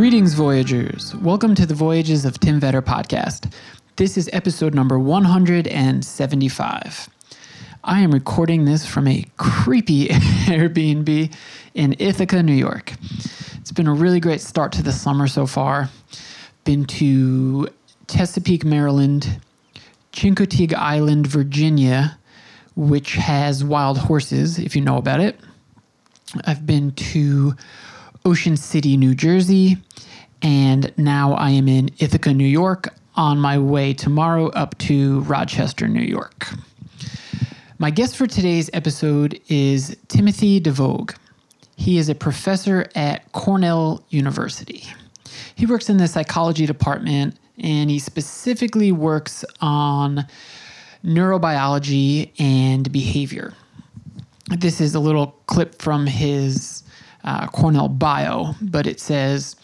Greetings, Voyagers. Welcome to the Voyages of Tim Vetter podcast. This is episode number 175. I am recording this from a creepy Airbnb in Ithaca, New York. It's been a really great start to the summer so far. Been to Chesapeake, Maryland, Chincoteague Island, Virginia, which has wild horses, if you know about it. I've been to Ocean City, New Jersey, and now I am in Ithaca, New York, on my way tomorrow up to Rochester, New York. My guest for today's episode is Timothy DeVoogd. He is a professor at Cornell University. He works in the psychology department and he specifically works on neurobiology and behavior. This is a little clip from his uh, Cornell bio, but it says,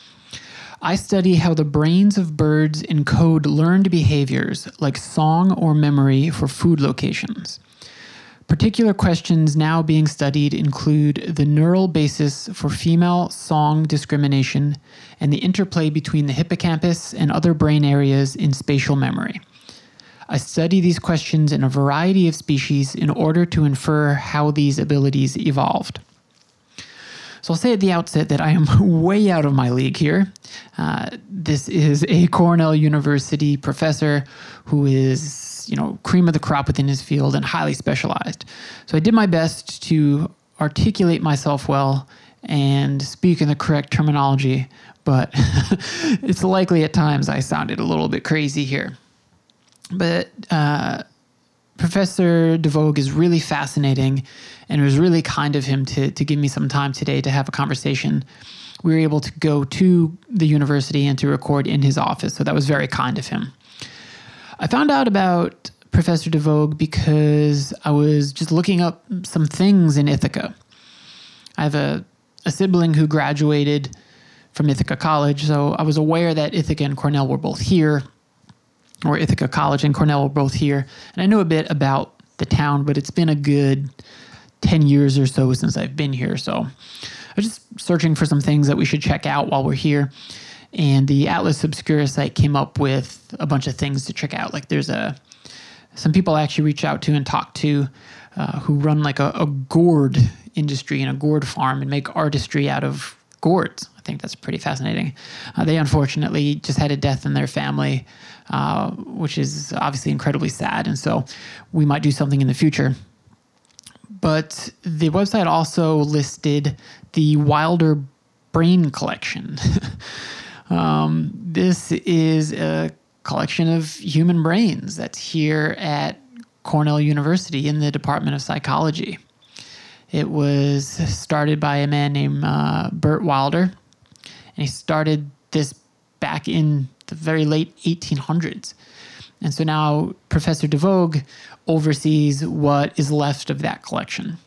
I study how the brains of birds encode learned behaviors like song or memory for food locations. Particular questions now being studied include the neural basis for female song discrimination and the interplay between the hippocampus and other brain areas in spatial memory. I study these questions in a variety of species in order to infer how these abilities evolved. So I'll say at the outset that I am way out of my league here. Uh, this is a Cornell University professor who is you know, cream of the crop within his field and highly specialized. So I did my best to articulate myself well and speak in the correct terminology, but it's likely at times I sounded a little bit crazy here. But uh, Professor DeVoogd is really fascinating, and it was really kind of him to, to give me some time today to have a conversation. We were able to go to the university and to record in his office, so that was very kind of him. I found out about Professor DeVoogd because I was just looking up some things in Ithaca. I have a, a sibling who graduated from Ithaca College, so I was aware that Ithaca and Cornell were both here, or Ithaca College and Cornell were both here. And I knew a bit about the town, but it's been a good 10 years or so since I've been here. So I was just searching for some things that we should check out while we're here and the Atlas Obscura site came up with a bunch of things to check out. Like there's a some people I actually reach out to and talk to uh, who run like a, a, gourd industry and a gourd farm and make artistry out of gourds. I think that's pretty fascinating. Uh, they unfortunately just had a death in their family, uh, which is obviously incredibly sad. And so we might do something in the future. But the website also listed the Wilder Brain Collection. Um, this is a collection of human brains that's here at Cornell University in the Department of Psychology. It was started by a man named uh, Burt Wilder, and he started this back in the very late 1800s. And so now Professor DeVoogd oversees what is left of that collection.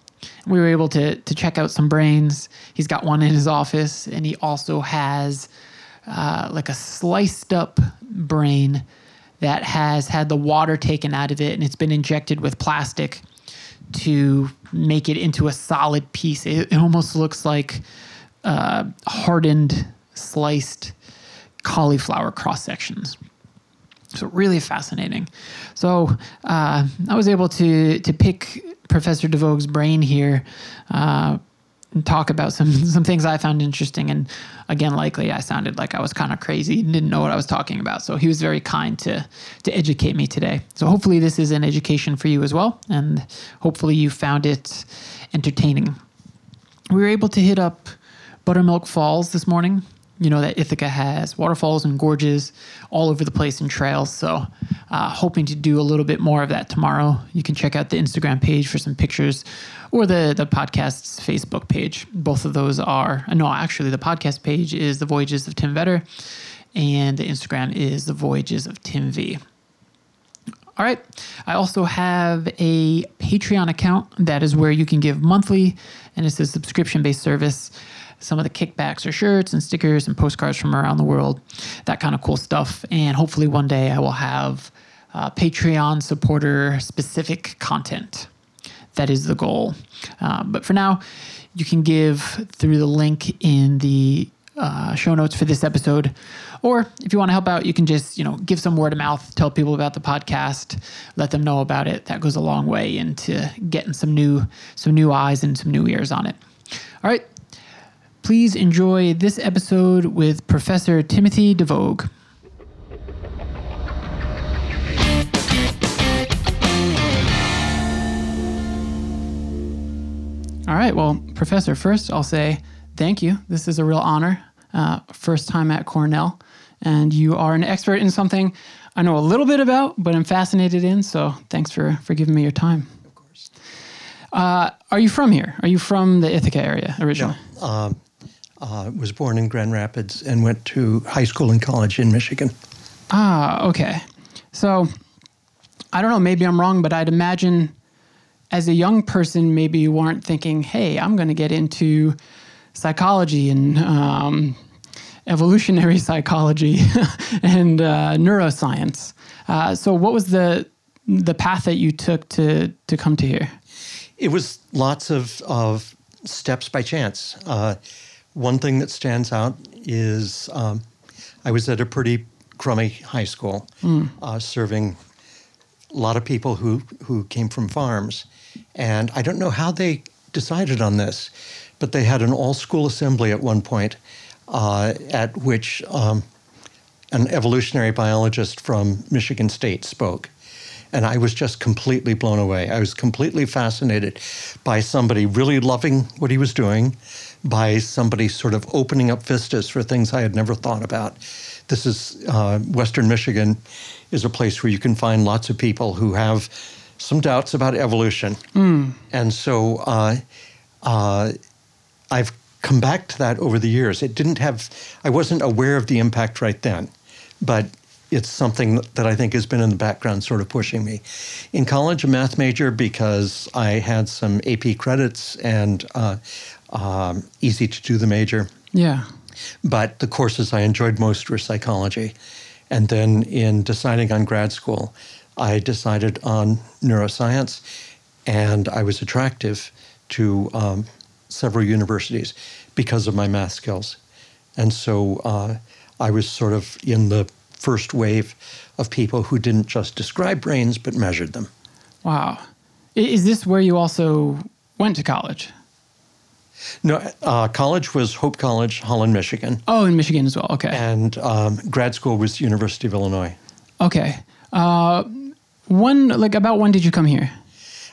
We were able to, to check out some brains. He's got one in his office, and he also has uh, like a sliced up brain that has had the water taken out of it and it's been injected with plastic to make it into a solid piece. It, it almost looks like uh, hardened, sliced cauliflower cross sections. So really fascinating. So uh, I was able to to pick Professor DeVoogd's brain here uh, and talk about some some things I found interesting. And again, likely I sounded like I was kind of crazy and didn't know what I was talking about. So he was very kind to to educate me today. So hopefully this is an education for you as well, and hopefully you found it entertaining. We were able to hit up Buttermilk Falls this morning you know that Ithaca has waterfalls and gorges all over the place and trails. So, uh, hoping to do a little bit more of that tomorrow. You can check out the Instagram page for some pictures, or the the podcast's Facebook page. Both of those are no, actually, the podcast page is the Voyages of Tim Vetter, and the Instagram is the Voyages of Tim V. All right. I also have a Patreon account that is where you can give monthly, and it's a subscription based service some of the kickbacks are shirts and stickers and postcards from around the world, that kind of cool stuff. And hopefully one day I will have uh, Patreon supporter specific content. that is the goal. Uh, but for now, you can give through the link in the uh, show notes for this episode. Or if you want to help out, you can just, you know, give some word of mouth, tell people about the podcast, let them know about it. That goes a long way into getting some new some new eyes and some new ears on it. All right. Please enjoy this episode with Professor Timothy DeVoogd. All right. Well, Professor, first I'll say thank you. This is a real honor. Uh, first time at Cornell, and you are an expert in something I know a little bit about, but I'm fascinated in. So thanks for for giving me your time. Of course. Uh, are you from here? Are you from the Ithaca area originally? No. Uh, uh, was born in Grand Rapids and went to high school and college in Michigan. Ah, okay. So I don't know, maybe I'm wrong, but I'd imagine as a young person, maybe you weren't thinking, hey, I'm going to get into psychology and um, evolutionary psychology and uh, neuroscience. Uh, so what was the the path that you took to to come to here? It was lots of, of steps by chance. Uh, one thing that stands out is um, I was at a pretty crummy high school, uh, serving a lot of people who, who came from farms. And I don't know how they decided on this, but they had an all school assembly at one point uh, at which um, an evolutionary biologist from Michigan State spoke. And I was just completely blown away. I was completely fascinated by somebody really loving what he was doing, by somebody sort of opening up vistas for things I had never thought about. This is uh, Western Michigan, is a place where you can find lots of people who have some doubts about evolution. And so uh, uh, I've come back to that over the years. It didn't have, I wasn't aware of the impact right then, but it's something that I think has been in the background, sort of pushing me. In college, a math major because I had some AP credits and uh, um, easy to do the major. Yeah. But the courses I enjoyed most were psychology. And then in deciding on grad school, I decided on neuroscience, and I was attractive to um, several universities because of my math skills. And so uh, I was sort of in the first wave of people who didn't just describe brains, but measured them. Wow. Is this where you also went to college? No, uh, college was Hope College, Holland, Michigan, Oh, in Michigan as well. Okay. and um, grad school was University of Illinois. Okay. Uh, when, like, about when did you come here?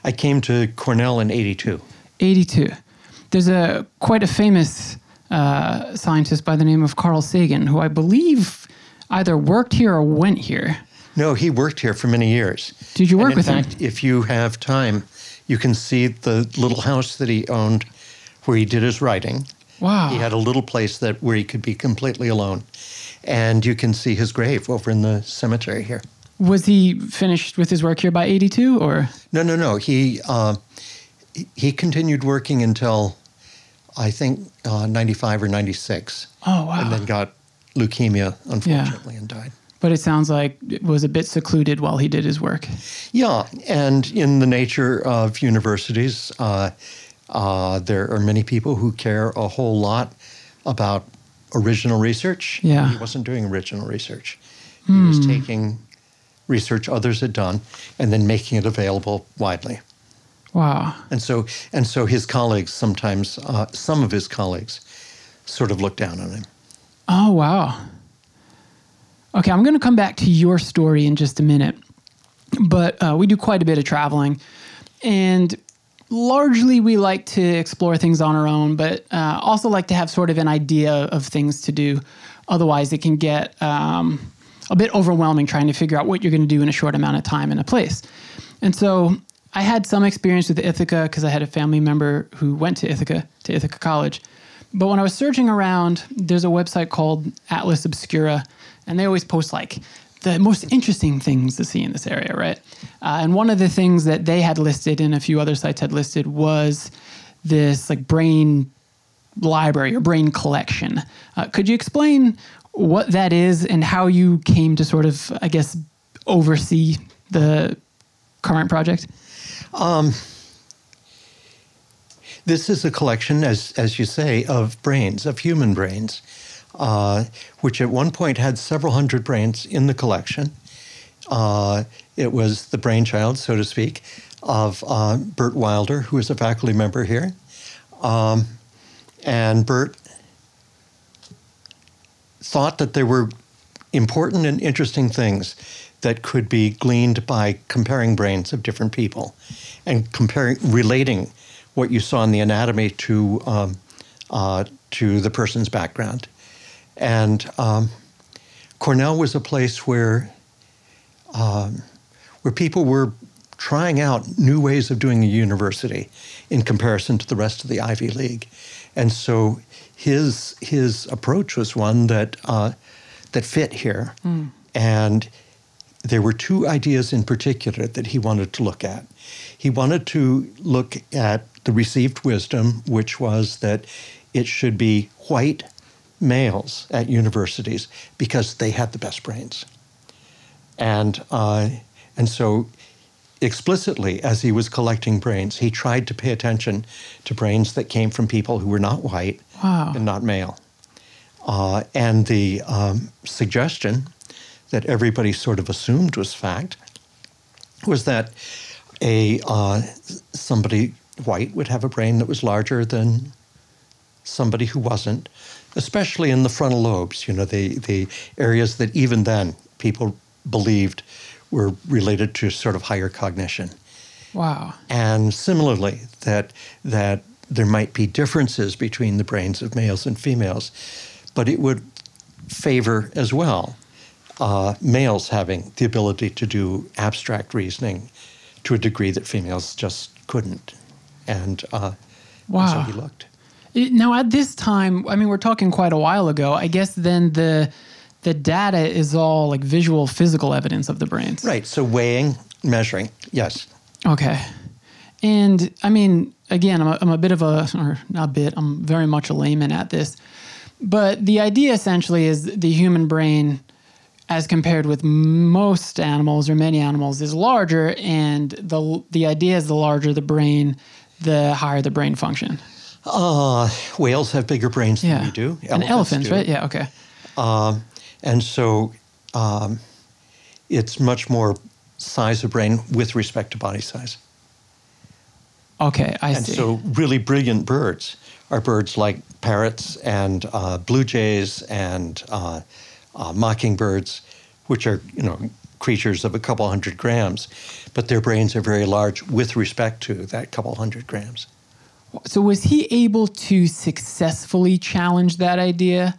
I came to Cornell in 82. 82. There's a quite a famous uh, scientist by the name of Carl Sagan, who I believe either worked here or went here. No, he worked here for many years. Did you work with him? if you have time, you can see the little house that he owned where he did his writing. Wow. He had a little place that where he could be completely alone. And you can see his grave over in the cemetery here. Was he finished with his work here by 82 or? No, no, no. He uh, he- continued working until I think uh, 95 or 96. Oh, wow. And then got leukemia, unfortunately, and died. But it sounds like it was a bit secluded while he did his work. Yeah, and in the nature of universities, uh, uh, there are many people who care a whole lot about original research. Yeah. He wasn't doing original research. He was taking research others had done and then making it available widely. Wow. And so, and so his colleagues sometimes, uh, some of his colleagues, sort of looked down on him. Oh, wow. Okay, I'm going to come back to your story in just a minute. But uh, we do quite a bit of traveling. And largely we like to explore things on our own, but uh, also like to have sort of an idea of things to do. Otherwise, it can get um, a bit overwhelming trying to figure out what you're going to do in a short amount of time in a place. And so I had some experience with Ithaca because I had a family member who went to Ithaca, to Ithaca College. But when I was searching around, there's a website called Atlas Obscura, and they always post like the most interesting things to see in this area, right? Uh, and one of the things that they had listed and a few other sites had listed was this like brain library or brain collection. Uh, could you explain what that is and how you came to sort of, I guess, oversee the current project? this is a collection, as as you say, of brains, of human brains, uh, which at one point had several hundred brains in the collection. Uh, it was the brainchild, so to speak, of uh, Burt Wilder, who is a faculty member here. Um, and Burt thought that there were important and interesting things that could be gleaned by comparing brains of different people and comparing, relating what you saw in the anatomy to um, uh, to the person's background. And um, Cornell was a place where um, where people were trying out new ways of doing a university in comparison to the rest of the Ivy League, and so his his approach was one that uh, that fit here, and there were two ideas in particular that he wanted to look at. He wanted to look at the received wisdom, which was that it should be white males at universities because they had the best brains. And, uh, and so, explicitly, as he was collecting brains, he tried to pay attention to brains that came from people who were not white Wow. and not male. Uh, and the um, suggestion that everybody sort of assumed was fact was that a uh, somebody white would have a brain that was larger than somebody who wasn't, especially in the frontal lobes. You know, the the areas that even then people believed were related to sort of higher cognition Wow. and similarly that that there might be differences between the brains of males and females, but it would favor as well uh, males having the ability to do abstract reasoning to a degree that females just couldn't, and, uh, and Wow. so he looked. Now, at this time, I mean, we're talking quite a while ago. I guess then the the data is all like visual, physical evidence of the brains. Right. So weighing, measuring, yes. Okay. And I mean, again, I'm a, I'm a bit of a, or not a bit, I'm very much a layman at this. But the idea essentially is the human brain, as compared with most animals or many animals, is larger. And the, the idea is the larger the brain, the higher the brain function. Uh, whales have bigger brains Yeah. than we do. and elephants, do. right? Yeah, okay. And so um, it's much more size of brain with respect to body size. Okay, I And see. so, really brilliant birds are birds like parrots and uh, blue jays and uh, uh, mockingbirds, which are you know creatures of a couple hundred grams, but their brains are very large with respect to that couple hundred grams. So was he able to successfully challenge that idea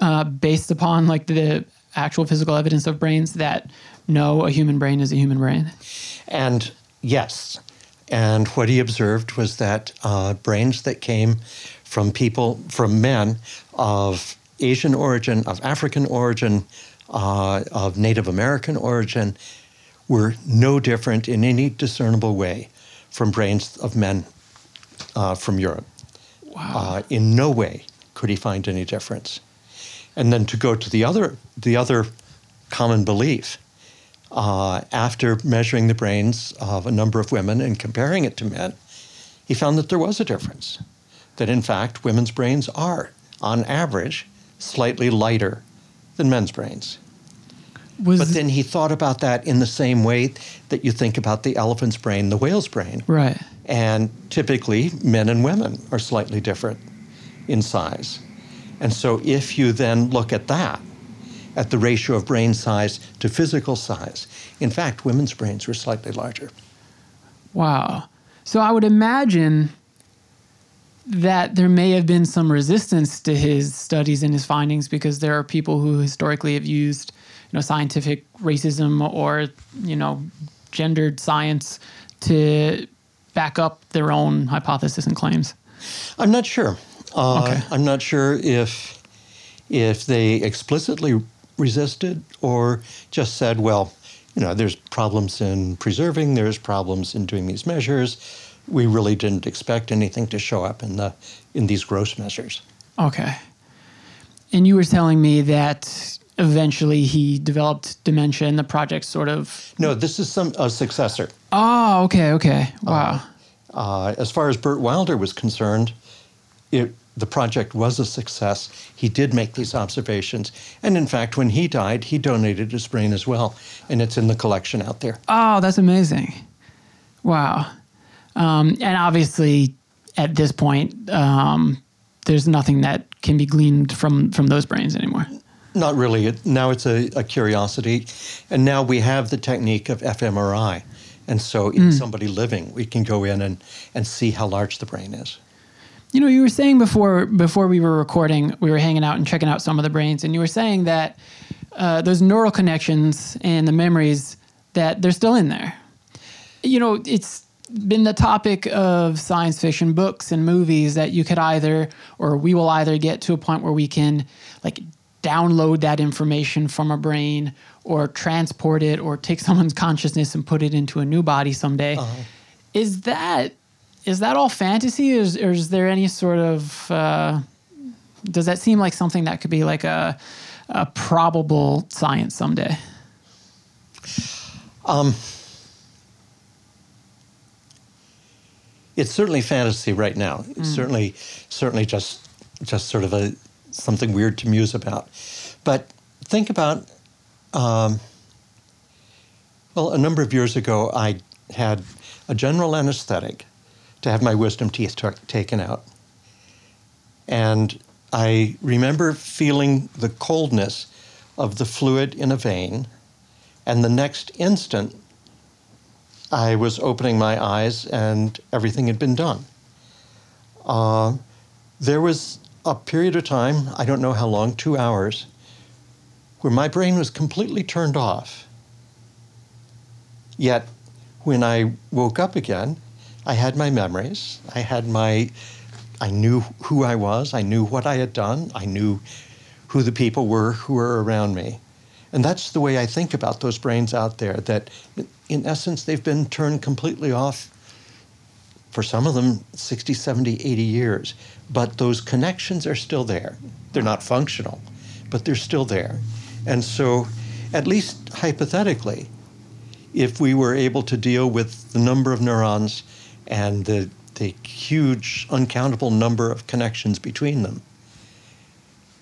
uh, based upon like the actual physical evidence of brains that no, a human brain is a human brain? And yes, and what he observed was that uh, brains that came from people, from men of Asian origin, of African origin, uh, of Native American origin, were no different in any discernible way from brains of men uh, from Europe. Uh, in no way could he find any difference. And then to go to the other, the other common belief, uh, after measuring the brains of a number of women and comparing it to men, he found that there was a difference. That in fact, women's brains are, on average, slightly lighter than men's brains. Was But then he thought about that in the same way that you think about the elephant's brain, the whale's brain. right. And typically, men and women are slightly different in size. And so, if you then look at that, at the ratio of brain size to physical size, in fact, women's brains were slightly larger. Wow. So I would imagine that there may have been some resistance to his studies and his findings because there are people who historically have used, know, scientific racism or, you know, gendered science to back up their own hypothesis and claims. I'm not sure. Uh, Okay. I'm not sure if if they explicitly resisted or just said, well, you know, there's problems in preserving, there's problems in doing these measures. We really didn't expect anything to show up in the in these gross measures. Okay. And you were telling me that eventually he developed dementia and the project sort of No, this is some a successor. Oh, okay, okay. Wow. Uh, as far as Burt Wilder was concerned, it, the project was a success. He did make these observations. And in fact, when he died, he donated his brain as well. And it's in the collection out there. Oh, that's amazing. Wow. Um, and obviously, at this point, um, there's nothing that can be gleaned from, from those brains anymore. Not really. It, now it's a, a, curiosity. And now we have the technique of fMRI. And so, in mm. somebody living, we can go in and, and see how large the brain is. You know, you were saying before before we were recording, we were hanging out and checking out some of the brains, and you were saying that uh, those neural connections and the memories that they're still in there. You know, it's been the topic of science fiction books and movies that you could either, or we will either get to a point where we can like download that information from a brain or transport it or take someone's consciousness and put it into a new body someday. Uh-huh. Is that is that all fantasy, or is, or is there any sort of uh, does that seem like something that could be like a, a probable science someday? Um, it's certainly fantasy right now. It's mm. certainly certainly just just sort of a something weird to muse about. But think about um, well, a number of years ago, I had a general anesthetic to have my wisdom teeth t- taken out. And I remember feeling the coldness of the fluid in a vein, and the next instant, I was opening my eyes and everything had been done. Uh, there was a period of time, I don't know how long, two hours, where my brain was completely turned off. Yet, when I woke up again, I had my memories. I had my, I knew who I was. I knew what I had done. I knew who the people were who were around me. And that's the way I think about those brains out there, that in essence, they've been turned completely off for some of them 60, 70, 80 years. But those connections are still there. They're not functional, but they're still there. And so, at least hypothetically, if we were able to deal with the number of neurons and the, the huge, uncountable number of connections between them.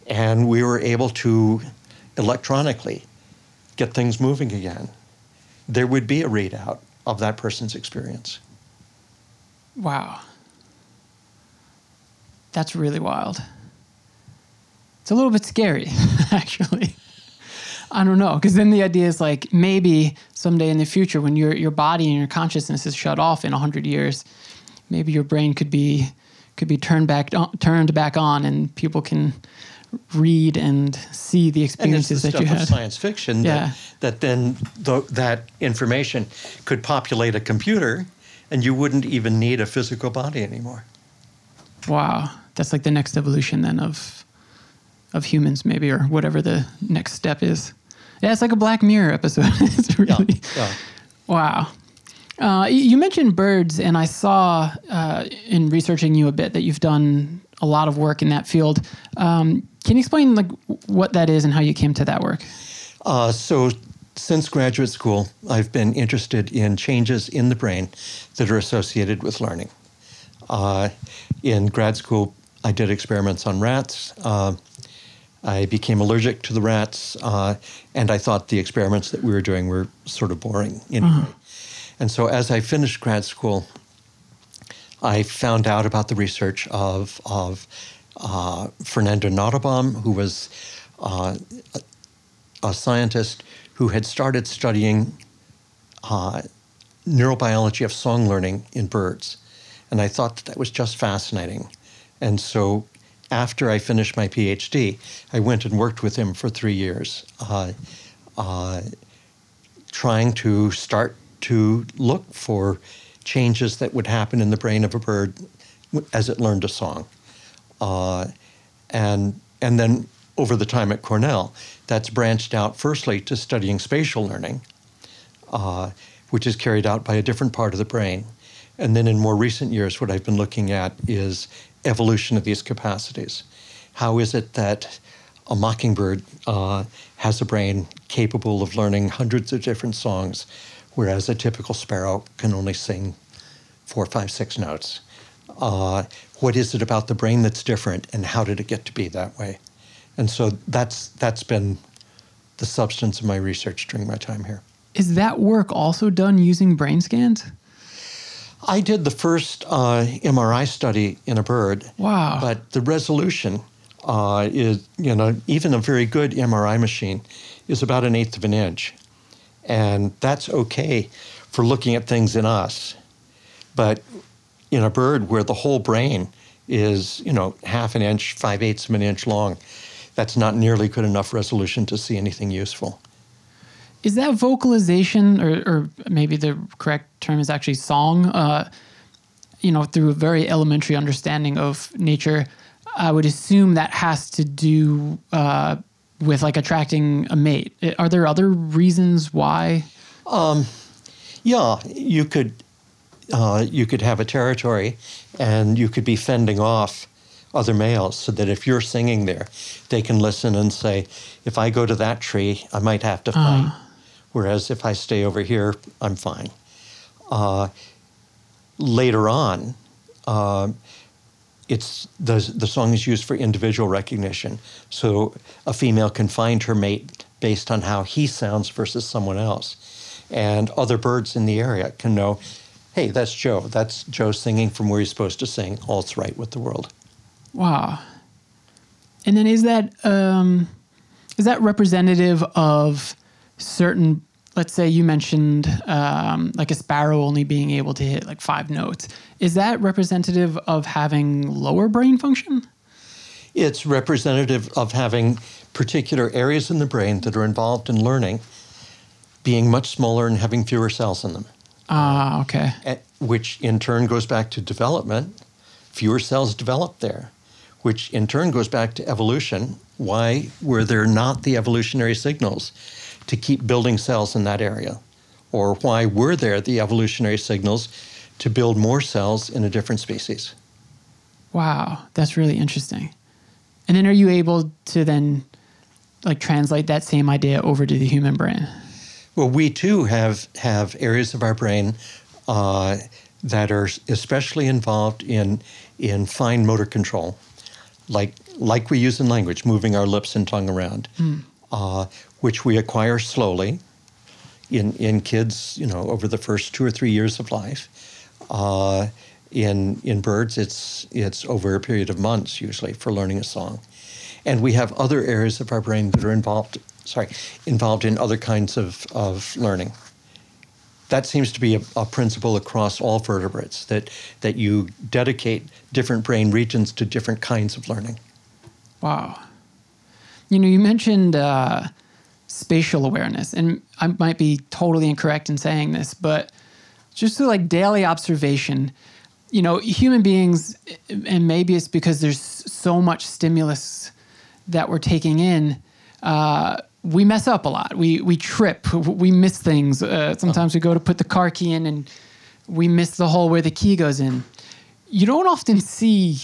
And we were able to electronically get things moving again. There would be a readout of that person's experience. Wow. That's really wild. It's a little bit scary, actually. I don't know, because then the idea is like maybe someday in the future, when your your body and your consciousness is shut off in hundred years, maybe your brain could be could be turned back on, turned back on, and people can read and see the experiences the that you had. science fiction. Yeah. That, that then the, that information could populate a computer, and you wouldn't even need a physical body anymore. Wow, that's like the next evolution then of of humans, maybe, or whatever the next step is. Yeah, it's like a Black Mirror episode. it's really yeah, yeah. wow. Uh, you mentioned birds, and I saw uh, in researching you a bit that you've done a lot of work in that field. Um, can you explain like what that is and how you came to that work? Uh, so, since graduate school, I've been interested in changes in the brain that are associated with learning. Uh, in grad school, I did experiments on rats. Uh, I became allergic to the rats, uh, and I thought the experiments that we were doing were sort of boring anyway. Uh-huh. And so, as I finished grad school, I found out about the research of, of uh, Fernando Nottebohm, who was uh, a, a, scientist who had started studying uh, neurobiology of song learning in birds. And I thought that, that was just fascinating. And so after I finished my PhD, I went and worked with him for three years, uh, uh, trying to start to look for changes that would happen in the brain of a bird as it learned a song. Uh, and, and then over the time at Cornell, that's branched out firstly to studying spatial learning, uh, which is carried out by a different part of the brain. And then in more recent years, what I've been looking at is evolution of these capacities. How is it that a mockingbird uh, has a brain capable of learning hundreds of different songs, whereas a typical sparrow can only sing four, five, six notes. Uh, what is it about the brain that's different, and how did it get to be that way? And so that's that's been the substance of my research during my time here. Is that work also done using brain scans? I did the first uh, MRI study in a bird. Wow. But the resolution uh, is, you know, even a very good MRI machine is about an eighth of an inch. And that's okay for looking at things in us. But in a bird where the whole brain is, you know, half an inch, five eighths of an inch long, that's not nearly good enough resolution to see anything useful. Is that vocalization, or, or maybe the correct term is actually song? Uh, you know, through a very elementary understanding of nature, I would assume that has to do uh, with like attracting a mate. Are there other reasons why? Yeah, you could uh, you could have a territory, and you could be fending off other males, so that if you're singing there, they can listen and say, "If I go to that tree, I might have to fight." Whereas if I stay over here, I'm fine. Uh, later on, uh, it's the the song is used for individual recognition, so a female can find her mate based on how he sounds versus someone else, and other birds in the area can know, hey, that's Joe. That's Joe singing from where he's supposed to sing. All's right with the world. Wow. And then is that um, is that representative of certain? Let's say you mentioned um, like a sparrow only being able to hit like five notes. Is that representative of having lower brain function? It's representative of having particular areas in the brain that are involved in learning being much smaller and having fewer cells in them. Ah, okay. eh, which in turn goes back to development. Fewer cells develop there, which in turn goes back to evolution. Why were there not the evolutionary signals to keep building cells in that area? Or why were there the evolutionary signals to build more cells in a different species? Wow, that's really interesting. And then are you able to then like translate that same idea over to the human brain? Well, we too have have areas of our brain uh, that are especially involved in in fine motor control, like like we use in language, moving our lips and tongue around, uh, which we acquire slowly in in kids, you know, over the first two or three years of life. Uh, in in birds, it's it's over a period of months usually for learning a song, and we have other areas of our brain that are involved. Sorry, involved in other kinds of, of learning. That seems to be a, a principle across all vertebrates that that you dedicate different brain regions to different kinds of learning. Wow. You know, you mentioned uh, spatial awareness, and I might be totally incorrect in saying this, but just through like daily observation, you know, human beings, and maybe it's because there's so much stimulus that we're taking in, uh, we mess up a lot. We we trip. We miss things. Uh, sometimes we go to put the car key in, and we miss the hole where the key goes in. You don't often see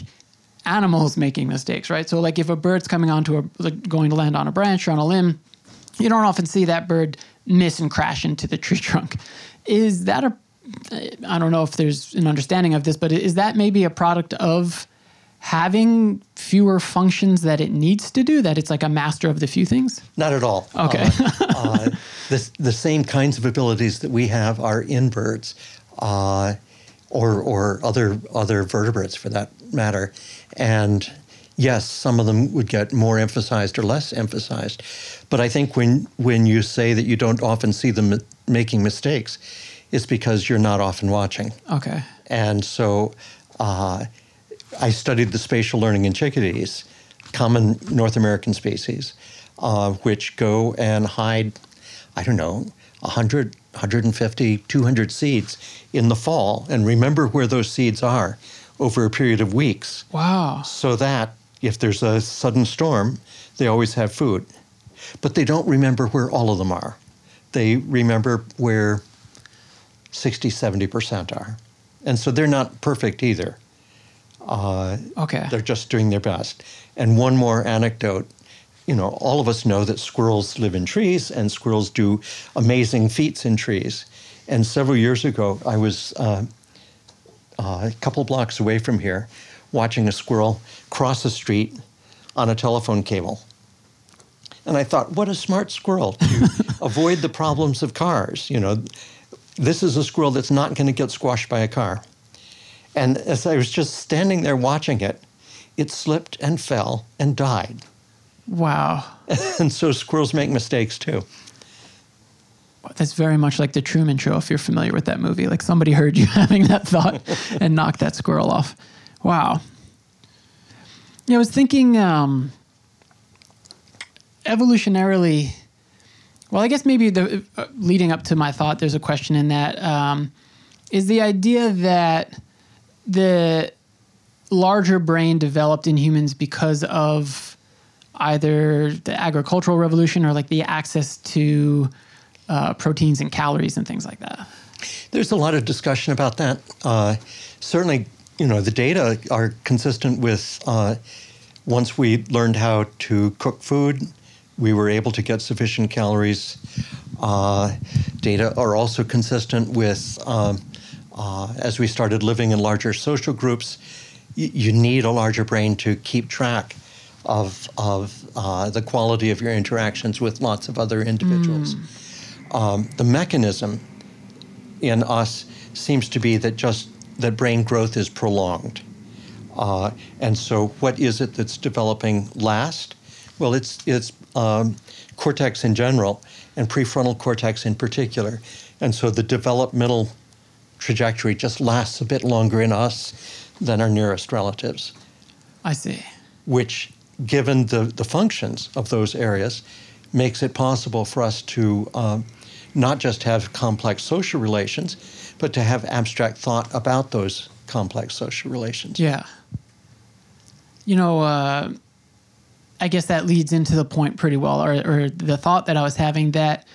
animals making mistakes, right? So, like if a bird's coming onto a like going to land on a branch or on a limb, you don't often see that bird miss and crash into the tree trunk. Is that a I don't know if there's an understanding of this, but is that maybe a product of having fewer functions that it needs to do? That it's like a master of the few things? Not at all. Okay. Uh, uh, the, the same kinds of abilities that we have are in birds, uh, or or other other vertebrates for that matter, and yes, some of them would get more emphasized or less emphasized. But I think when when you say that you don't often see them making mistakes, it's because you're not often watching. Okay. And so uh, I studied the spatial learning in chickadees, common North American species, uh, which go and hide, I don't know, 100, 150, 200 seeds in the fall and remember where those seeds are over a period of weeks Wow. so that if there's a sudden storm, they always have food. But they don't remember where all of them are. They remember where 60, 70% are. And so they're not perfect either. Uh, Okay. they're just doing their best. And one more anecdote. You know, all of us know that squirrels live in trees and squirrels do amazing feats in trees. And several years ago, I was uh, uh, a couple blocks away from here, watching a squirrel cross the street on a telephone cable. And I thought, what a smart squirrel to avoid the problems of cars. You know, this is a squirrel that's not going to get squashed by a car. And as I was just standing there watching it, it slipped and fell and died. Wow. And so squirrels make mistakes too. That's very much like the Truman Show, if you're familiar with that movie. Like somebody heard you having that thought and knocked that squirrel off. Wow. Yeah, I was thinking um, evolutionarily. Well, I guess maybe the uh, leading up to my thought, there's a question in that um, is the idea that the larger brain developed in humans because of either the agricultural revolution or like the access to uh, proteins and calories and things like that. There's a lot of discussion about that. Uh, certainly, you know, the data are consistent with uh, once we learned how to cook food, we were able to get sufficient calories. Uh, data are also consistent with um, uh, as we started living in larger social groups, y- you need a larger brain to keep track of, of uh, the quality of your interactions with lots of other individuals. Um, the mechanism in us seems to be that just that brain growth is prolonged. Uh, and so, what is it that's developing last? Well, it's it's um, cortex in general and prefrontal cortex in particular. And so, the developmental trajectory just lasts a bit longer in us than our nearest relatives, I see. which, given the, the functions of those areas, makes it possible for us to um, not just have complex social relations, but to have abstract thought about those complex social relations. Yeah. You know, uh, I guess that leads into the point pretty well, or, or the thought that I was having that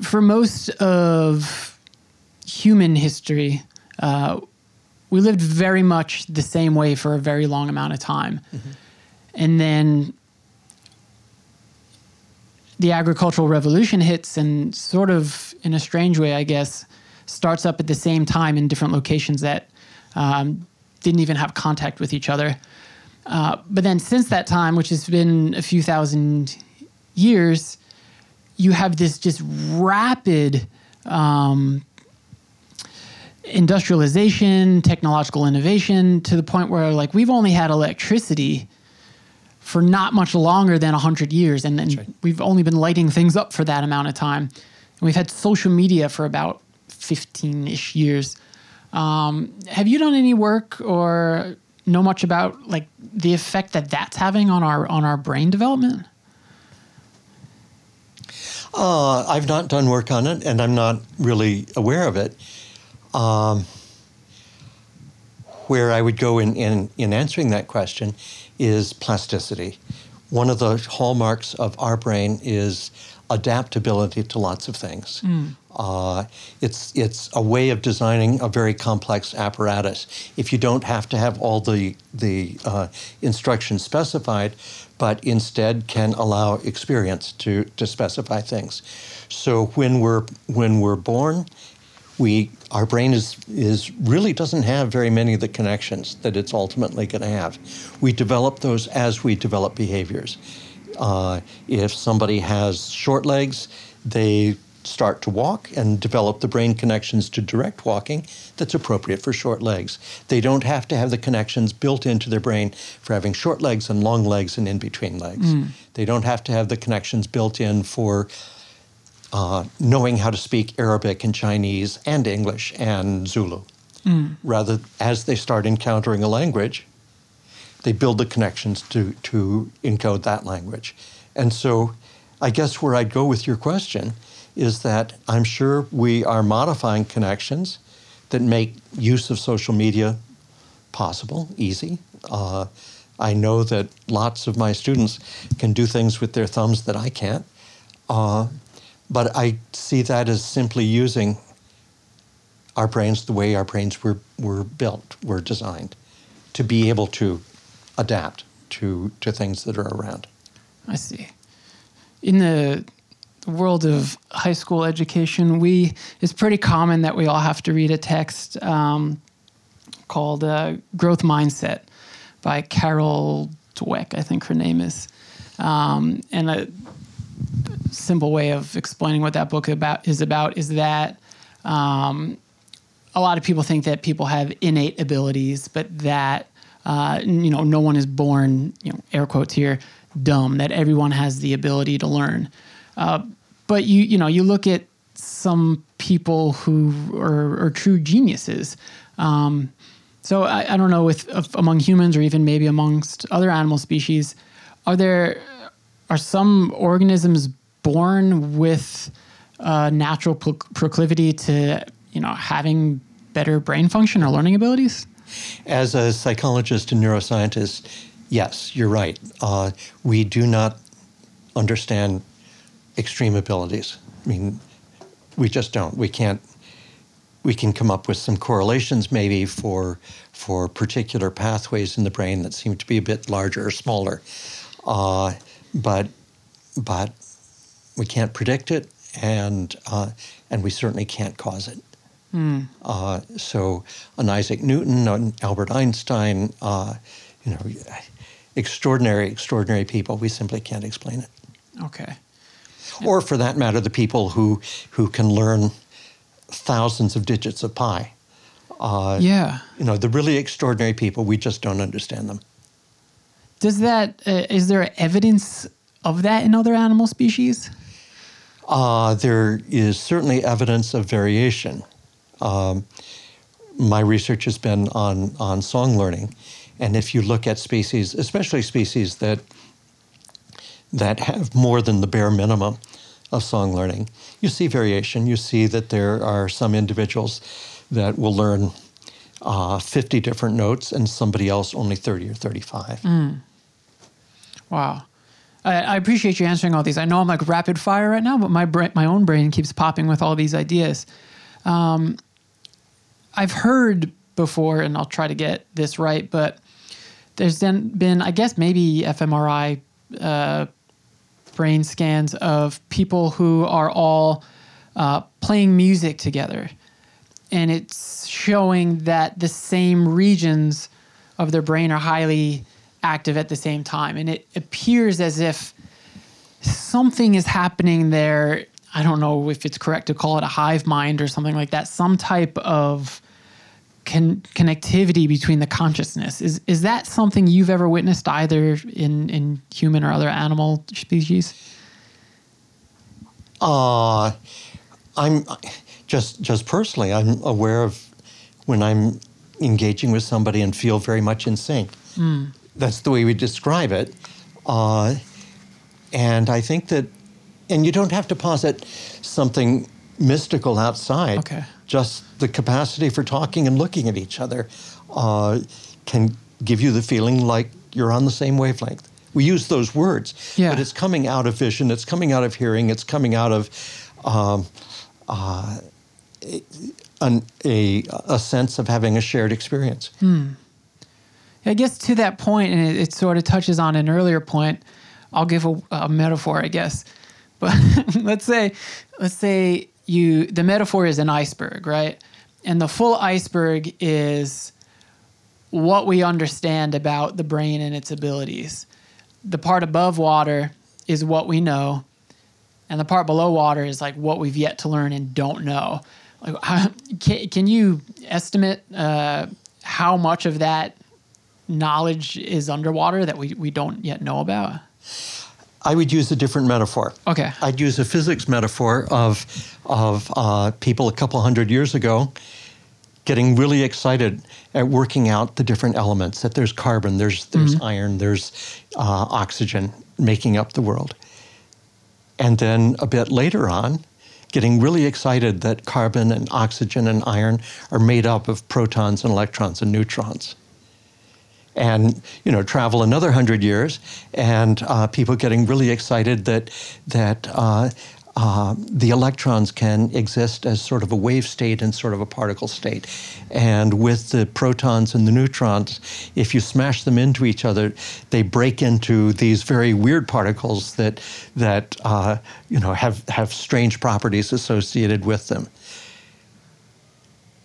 for most of human history, uh, we lived very much the same way for a very long amount of time. And then the agricultural revolution hits and sort of in a strange way i guess starts up at the same time in different locations that um, didn't even have contact with each other. Uh, but then since that time which has been a few thousand years you have this just rapid um, industrialization technological innovation to the point where like we've only had electricity for not much longer than 100 years and, and right. we've only been lighting things up for that amount of time and we've had social media for about 15-ish years um, have you done any work or know much about like the effect that that's having on our on our brain development Uh, I've not done work on it, and I'm not really aware of it. Um, where I would go in, in, in answering that question is plasticity. One of the hallmarks of our brain is adaptability to lots of things. Uh, it's, it's a way of designing a very complex apparatus. If you don't have to have all the, the uh, instructions specified, but instead can allow experience to, to specify things. So when we're, when we're born, we our brain is is really doesn't have very many of the connections that it's ultimately going to have. We develop those as we develop behaviors. Uh, if somebody has short legs, they start to walk and develop the brain connections to direct walking that's appropriate for short legs. They don't have to have the connections built into their brain for having short legs and long legs and in between legs. They don't have to have the connections built in for uh, knowing how to speak Arabic and Chinese and English and Zulu. Rather, as they start encountering a language, they build the connections to, to encode that language. And so, I guess where I'd go with your question is that I'm sure we are modifying connections that make use of social media possible, easy. Uh, I know that lots of my students can do things with their thumbs that I can't. Uh, but I see that as simply using our brains the way our brains were, were built, were designed, to be able to adapt to, to things that are around. I see. In the world of high school education, we it's pretty common that we all have to read a text. Um, called uh, Growth Mindset by Carol Dweck, I think her name is. Um, and a simple way of explaining what that book about is about is that um, a lot of people think that people have innate abilities, but that uh, you know no one is born, you know, air quotes here, dumb. That everyone has the ability to learn. Uh, but you you know you look at some people who are, are true geniuses. Um, so I, I, don't know if, among humans or even maybe amongst other animal species, are there are some organisms born with a natural pro- proclivity to you know having better brain function or learning abilities? As a psychologist and neuroscientist, yes, you're right. Uh, we do not understand extreme abilities. I mean, we just don't. We can't. We can come up with some correlations maybe for for particular pathways in the brain that seem to be a bit larger or smaller, uh, but but we can't predict it, and uh, and we certainly can't cause it. Mm. Uh, so, an Isaac Newton, an Albert Einstein, uh, you know, extraordinary, extraordinary people. We simply can't explain it. Okay or for that matter, the people who who can learn thousands of digits of pi. Uh, yeah, you know, the really extraordinary people, we just don't understand them. Does that uh, is there evidence of that in other animal species? Uh, there is certainly evidence of variation. Um, my research has been on on song learning, and if you look at species, especially species that that have more than the bare minimum of song learning. You see variation. You see that there are some individuals that will learn uh, 50 different notes and somebody else only 30 or 35. Mm. Wow. I, appreciate you answering all these. I know I'm like rapid fire right now, but my bra- my own brain keeps popping with all these ideas. Um, I've heard before, and I'll try to get this right, but there's then been, I guess, maybe fMRI uh, brain scans of people who are all uh, playing music together. And it's showing that the same regions of their brain are highly active at the same time. And it appears as if something is happening there. I don't know if it's correct to call it a hive mind or something like that, some type of con- connectivity between the consciousness. Is is that something you've ever witnessed either in in human or other animal species? Uh I'm just just personally, I'm aware of when I'm engaging with somebody and feel very much in sync. Mm. That's the way we describe it. Uh, and I think that, and you don't have to posit something mystical outside. Okay just the capacity for talking and looking at each other uh, can give you the feeling like you're on the same wavelength. We use those words, yeah. but it's coming out of vision, it's coming out of hearing, it's coming out of um, uh, an, a, a sense of having a shared experience. Hmm. I guess to that point, and it, it, sort of touches on an earlier point. I'll give a, a metaphor, I guess. But let's say, let's say you the metaphor is an iceberg, right? And the full iceberg is what we understand about the brain and its abilities. The part above water is what we know, and the part below water is like what we've yet to learn and don't know. Like, how, can, can you estimate uh, how much of that knowledge is underwater that we, we don't yet know about? I would use a different metaphor. Okay. I'd use a physics metaphor of of uh, people a couple hundred years ago getting really excited at working out the different elements. That there's carbon, there's there's mm-hmm. iron, there's uh, oxygen making up the world. And then a bit later on, getting really excited that carbon and oxygen and iron are made up of protons and electrons and neutrons and you know travel another hundred years, and uh, people getting really excited that that uh, uh, the electrons can exist as sort of a wave state and sort of a particle state. And with the protons and the neutrons, if you smash them into each other, they break into these very weird particles that that uh, you know have have strange properties associated with them.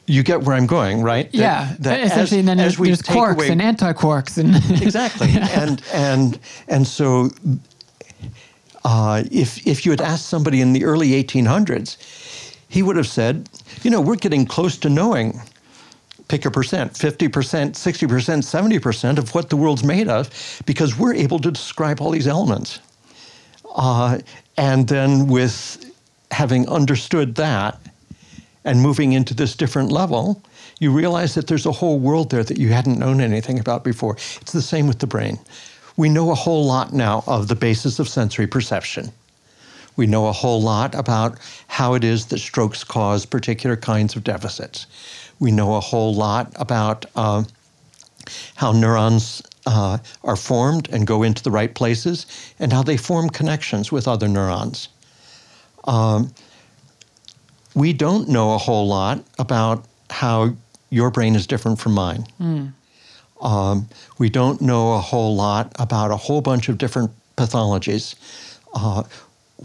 You get where I'm going, right? That- yeah, that essentially, as- and then as there's, quarks away- and anti-quarks and exactly and and and so uh, if if you had asked somebody in the early 1800s he would have said you know we're getting close to knowing pick a percent 50% 60% 70% of what the world's made of because we're able to describe all these elements uh, and then with having understood that and moving into this different level, you realize that there's a whole world there that you hadn't known anything about before. It's the same with the brain. We know a whole lot now of the basis of sensory perception. We know a whole lot about how it is that strokes cause particular kinds of deficits. We know a whole lot about uh, how neurons uh, are formed and go into the right places and how they form connections with other neurons we don't know a whole lot about how your brain is different from mine. Um, we don't know a whole lot about a whole bunch of different pathologies. Uh,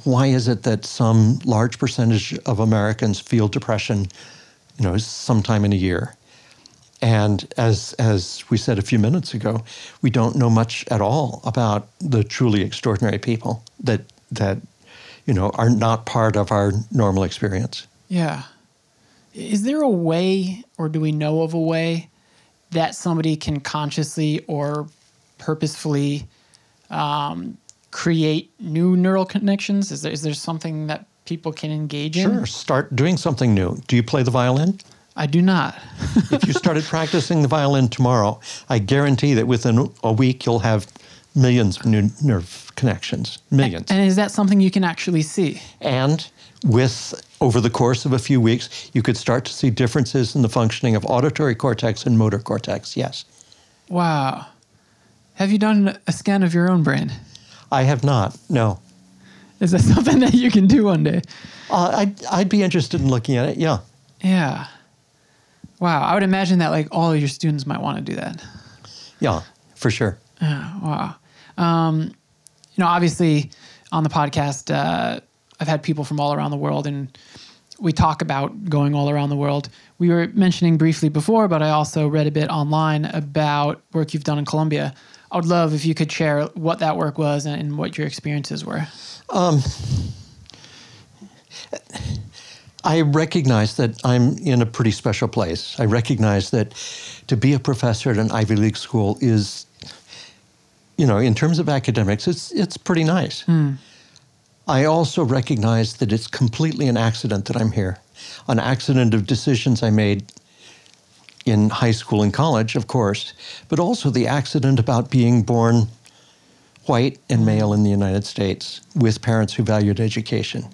why is it that some large percentage of Americans feel depression, you know, sometime in a year? And as as we said a few minutes ago, we don't know much at all about the truly extraordinary people that that you know are not part of our normal experience. Yeah. Is there a way, or do we know of a way, that somebody can consciously or purposefully um, create new neural connections? Is there, is there something that people can engage in? Sure, start doing something new. Do you play the violin? I do not. if you started practicing the violin tomorrow, I guarantee that within a week you'll have millions of new nerve connections. Millions. And is that something you can actually see? And with over the course of a few weeks, you could start to see differences in the functioning of auditory cortex and motor cortex. Yes. Wow. Have you done a scan of your own brain? I have not. No. Is that something that you can do one day? Uh, I'd, I'd be interested in looking at it. Yeah. Yeah. Wow. I would imagine that like all of your students might want to do that. Yeah, for sure. Yeah, wow. Um, you know, obviously on the podcast, uh, I've had people from all around the world and we talk about going all around the world. We were mentioning briefly before, but I also read a bit online about work you've done in Colombia. I would love if you could share what that work was and, and what your experiences were. Um, I recognize that I'm in a pretty special place. I recognize that to be a professor at an Ivy League school is, you know, in terms of academics, it's it's pretty nice. I also recognize that it's completely an accident that I'm here, an accident of decisions I made in high school and college, of course, but also the accident about being born white and male in the United States with parents who valued education.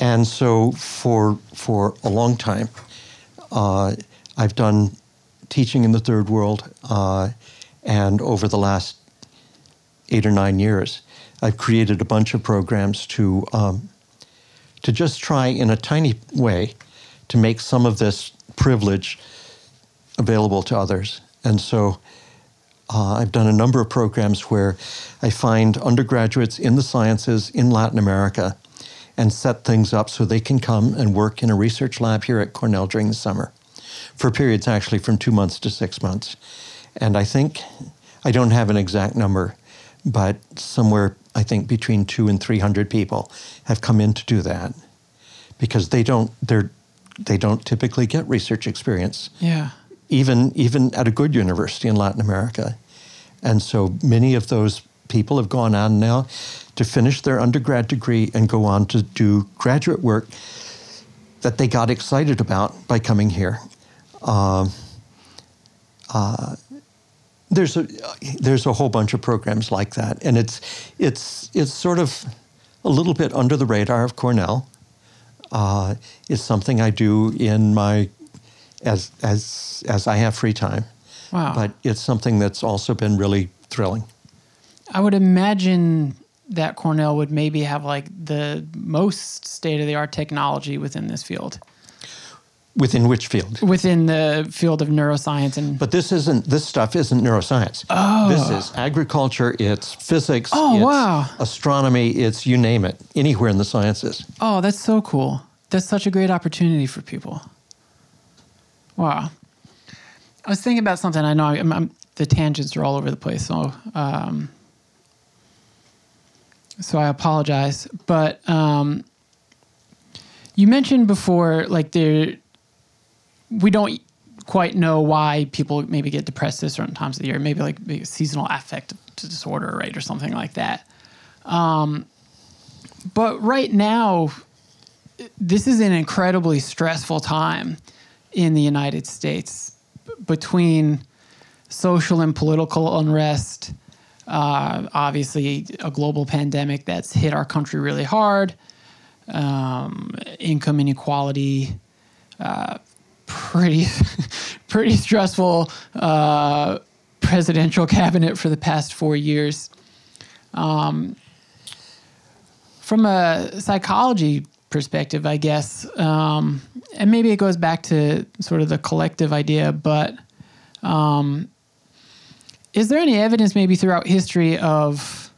And so for for a long time, uh, I've done teaching in the third world, uh, and over the last eight or nine years, I've created a bunch of programs to um, to just try in a tiny way to make some of this privilege available to others. And so uh, I've done a number of programs where I find undergraduates in the sciences in Latin America and set things up so they can come and work in a research lab here at Cornell during the summer for periods actually from two months to six months. And I think, I don't have an exact number, but somewhere I think between two and 300 people have come in to do that because they don't, they're, they don't typically get research experience Yeah. even even at a good university in Latin America. And so many of those people have gone on now to finish their undergrad degree and go on to do graduate work that they got excited about by coming here. Um, uh, there's a there's a whole bunch of programs like that, and it's it's it's sort of a little bit under the radar of Cornell. Uh, it's something I do in my as as as I have free time. Wow. But it's something that's also been really thrilling. I would imagine that Cornell would maybe have like the most state of the art technology within this field, Within which field? within the field of neuroscience and But this isn't this stuff isn't neuroscience. Oh. This is agriculture, it's physics, Oh, it's wow. astronomy, it's you name it, anywhere in the sciences. Oh, that's so cool. that's such a great opportunity for people. Wow. I was thinking about something. I know I'm, I'm, the tangents are all over the place, so um, so I apologize. But um, you mentioned before, like there, we don't quite know why people maybe get depressed at certain times of the year. Maybe like seasonal affective disorder, right, or something like that. Um, but right now, this is an incredibly stressful time in the United States between social and political unrest, uh, obviously a global pandemic that's hit our country really hard, um, income inequality, uh, pretty pretty stressful uh, presidential cabinet for the past four years. Um, from a psychology perspective, I guess, um, and maybe it goes back to sort of the collective idea, but um, is there any evidence maybe throughout history of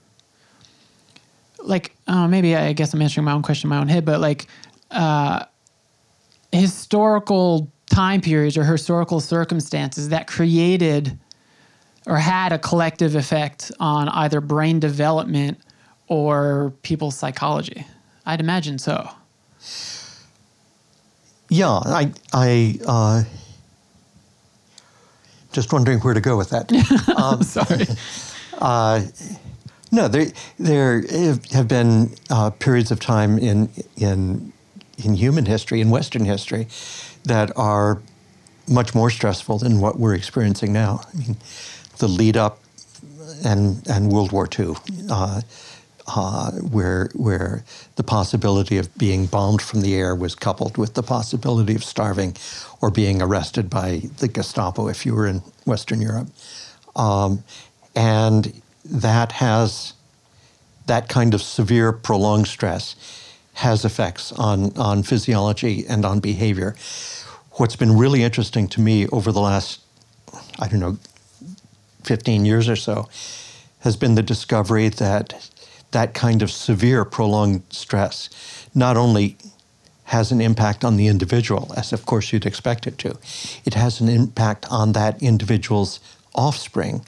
like uh, maybe I guess I'm answering my own question in my own head, but like uh, historical time periods or historical circumstances that created or had a collective effect on either brain development or people's psychology? I'd imagine so. Yeah, I, I, uh, just wondering where to go with that. Um, Sorry. Uh, no, there there have been uh, periods of time in in in human history, in Western history, that are much more stressful than what we're experiencing now. I mean, the lead up and and World War II, uh, uh, where where the possibility of being bombed from the air was coupled with the possibility of starving or being arrested by the Gestapo if you were in Western Europe, um, and that has that kind of severe prolonged stress has effects on on physiology and on behavior. What's been really interesting to me over the last I don't know 15 years or so has been the discovery that that kind of severe prolonged stress not only has an impact on the individual, as of course you'd expect it to, it has an impact on that individual's offspring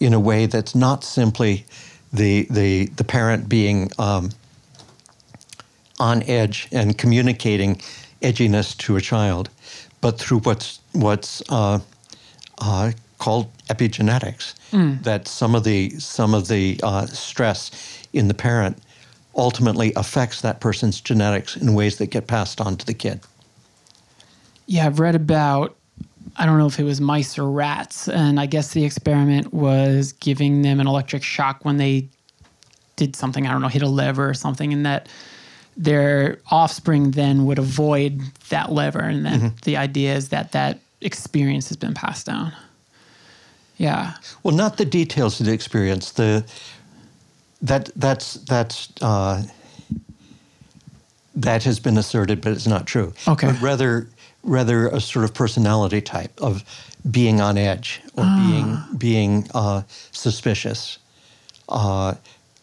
in a way that's not simply the, the, the parent being um, on edge and communicating edginess to a child, but through what's, what's uh, uh, called epigenetics. That some of the some of the uh, stress in the parent ultimately affects that person's genetics in ways that get passed on to the kid. Yeah, I've read about, I don't know if it was mice or rats, and I guess the experiment was giving them an electric shock when they did something, I don't know, hit a lever or something, and that their offspring then would avoid that lever. And then the idea is that that experience has been passed down. Yeah. Well, not the details of the experience. The that that's that's uh, that has been asserted, but it's not true. Okay. But rather, rather a sort of personality type of being on edge or being being uh, suspicious uh,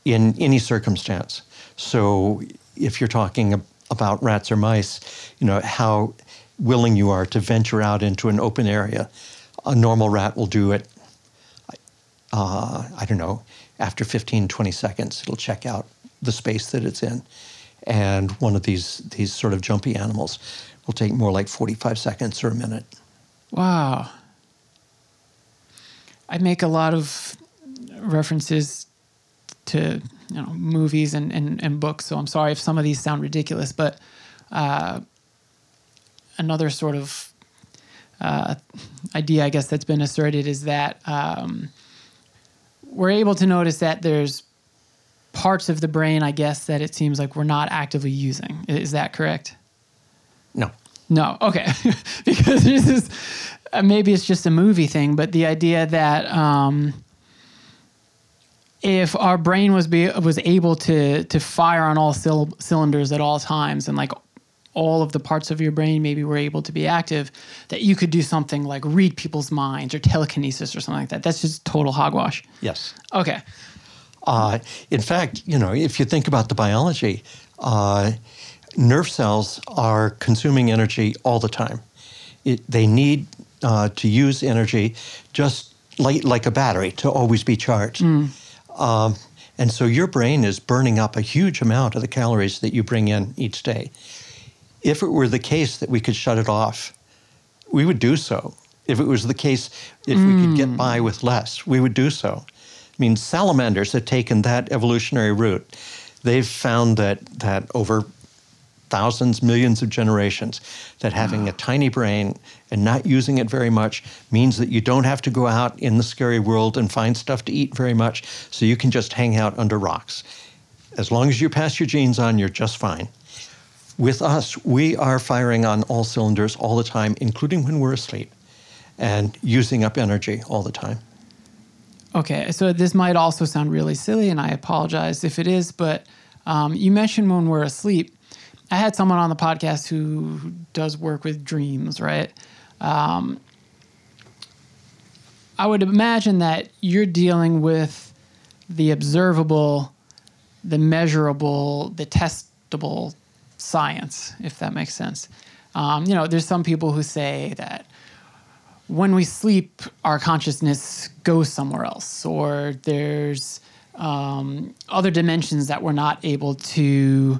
in any circumstance. So, if you're talking about rats or mice, you know how willing you are to venture out into an open area. A normal rat will do it uh, I don't know, after 15, 20 seconds, it'll check out the space that it's in. And one of these, these sort of jumpy animals will take more like 45 seconds or a minute. Wow. I make a lot of references to you know movies and, and, and books, so I'm sorry if some of these sound ridiculous, but uh, another sort of uh, idea I guess that's been asserted is that um, we're able to notice that there's parts of the brain, I guess, that it seems like we're not actively using. Is that correct? No. No, okay, because this is uh, maybe it's just a movie thing, but the idea that um, if our brain was be, was able to to fire on all cyl- cylinders at all times, and like all of the parts of your brain maybe were able to be active, that you could do something like read people's minds or telekinesis or something like that. That's just total hogwash. Yes. Okay. Uh, in fact, you know, if you think about the biology, uh, nerve cells are consuming energy all the time. It, they need uh, to use energy just like, like a battery to always be charged. Um, and so your brain is burning up a huge amount of the calories that you bring in each day. If it were the case that we could shut it off, we would do so. If it was the case, if we could get by with less, we would do so. I mean, salamanders have taken that evolutionary route. They've found that that over thousands, millions of generations, that having a tiny brain and not using it very much means that you don't have to go out in the scary world and find stuff to eat very much, so you can just hang out under rocks. As long as you pass your genes on, you're just fine. With us, we are firing on all cylinders all the time, including when we're asleep, and using up energy all the time. Okay, so this might also sound really silly, and I apologize if it is, but um, you mentioned when we're asleep. I had someone on the podcast who does work with dreams, right? Um, I would imagine that you're dealing with the observable, the measurable, the testable science, if that makes sense. Um, you know, there's some people who say that when we sleep, our consciousness goes somewhere else, or there's um, other dimensions that we're not able to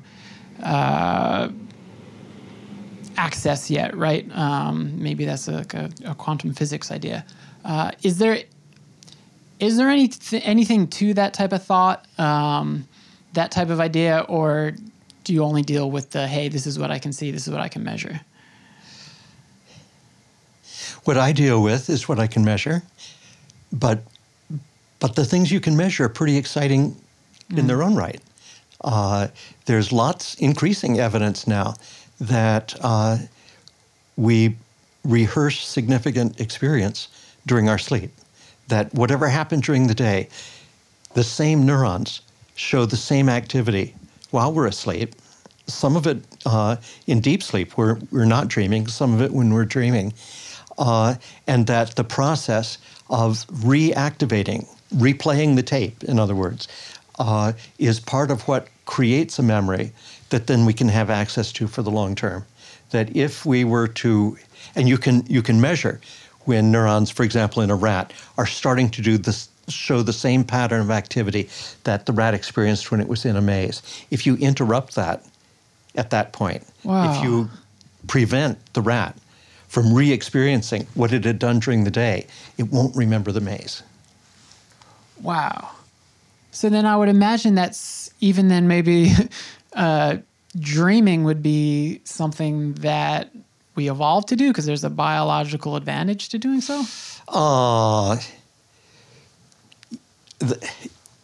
uh, access yet, right? Um, maybe that's a, like a, a quantum physics idea. Uh, is there is there any anything to that type of thought, um, that type of idea, or do you only deal with the hey, this is what I can see, this is what I can measure? What I deal with is what I can measure, but but the things you can measure are pretty exciting in their own right. Uh, there's lots increasing evidence now that uh, we rehearse significant experience during our sleep. That whatever happened during the day, the same neurons show the same activity while we're asleep. Some of it uh, in deep sleep, where we're not dreaming, some of it when we're dreaming. Uh, and that the process of reactivating, replaying the tape, in other words, uh, is part of what creates a memory that then we can have access to for the long term. That if we were to, and you can you can measure when neurons, for example, in a rat, are starting to do this show the same pattern of activity that the rat experienced when it was in a maze. If you interrupt that at that point, Wow. if you prevent the rat from re-experiencing what it had done during the day, it won't remember the maze. Wow. So then I would imagine that's even then maybe uh, dreaming would be something that we evolved to do because there's a biological advantage to doing so. Uh,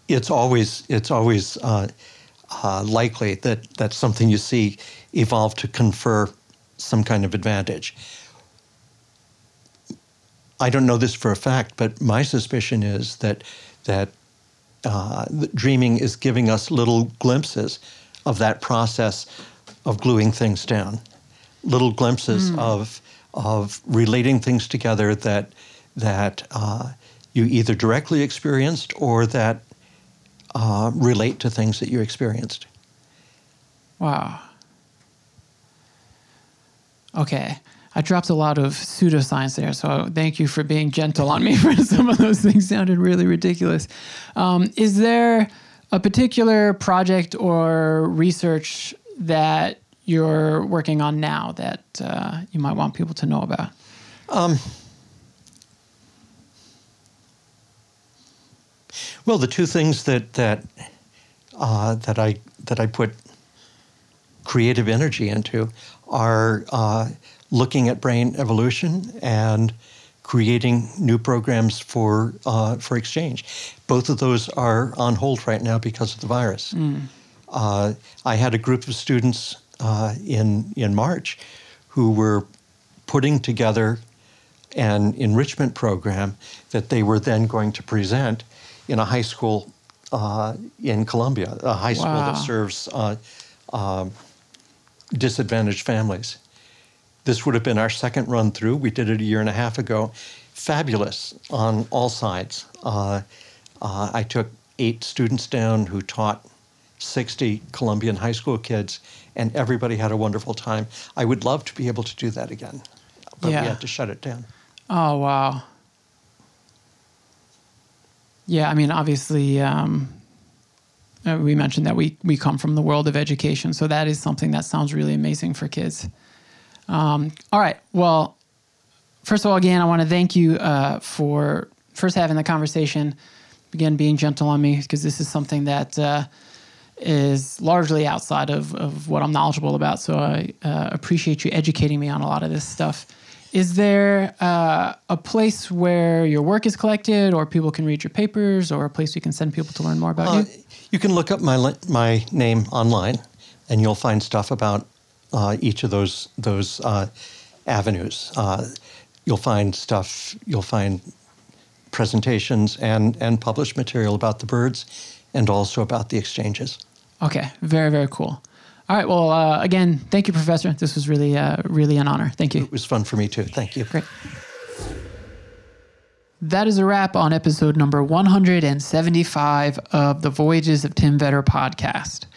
it's always it's always uh, uh, likely that that's something you see evolve to confer some kind of advantage. I don't know this for a fact, but my suspicion is that that uh, dreaming is giving us little glimpses of that process of gluing things down, little glimpses of of relating things together that that uh, you either directly experienced or that uh, relate to things that you experienced. Wow. Okay. I dropped a lot of pseudoscience there, so thank you for being gentle on me for some of those things sounded really ridiculous. Um, is there a particular project or research that you're working on now that uh, you might want people to know about? Well, the two things that that uh, that I that I put creative energy into are uh, looking at brain evolution and creating new programs for uh, for exchange. Both of those are on hold right now because of the virus. Uh, I had a group of students uh, in in March who were putting together an enrichment program that they were then going to present in a high school uh, in Colombia, a high school Wow. that serves uh, um, disadvantaged families. This would have been our second run through. We did it a year and a half ago. Fabulous on all sides. Uh, uh, I took eight students down who taught 60 Colombian high school kids, and everybody had a wonderful time. I would love to be able to do that again, but Yeah. we had to shut it down. Oh wow. Yeah, I mean, obviously, um, uh, we mentioned that we we come from the world of education, so that is something that sounds really amazing for kids. Um, all right, well, first of all, again, I want to thank you uh, for first having the conversation, again, being gentle on me because this is something that. Uh, is largely outside of, of what I'm knowledgeable about. So I uh, appreciate you educating me on a lot of this stuff. Is there uh, a place where your work is collected, or people can read your papers, or a place you can send people to learn more about Uh, you? you can look up my my name online, and you'll find stuff about uh, each of those those uh, avenues. Uh, you'll find stuff. You'll find presentations and and published material about the birds, and also about the exchanges. Okay, very very cool. All right, well, uh, again, thank you, Professor. This was really uh, really an honor. Thank you. It was fun for me too. Thank you. Great. That is a wrap on episode number 175 of the Voyages of Tim Vetter podcast.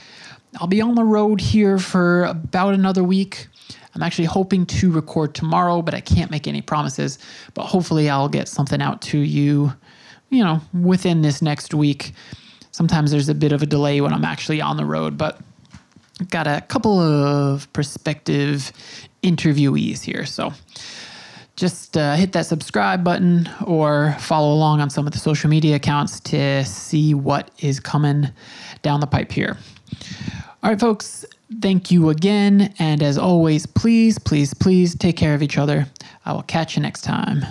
I'll be on the road here for about another week. I'm actually hoping to record tomorrow, but I can't make any promises. But hopefully, I'll get something out to you, you know, within this next week. Sometimes there's a bit of a delay when I'm actually on the road, but got a couple of prospective interviewees here. So just uh, hit that subscribe button or follow along on some of the social media accounts to see what is coming down the pipe here. All right, folks, thank you again. And as always, please, please, please take care of each other. I will catch you next time.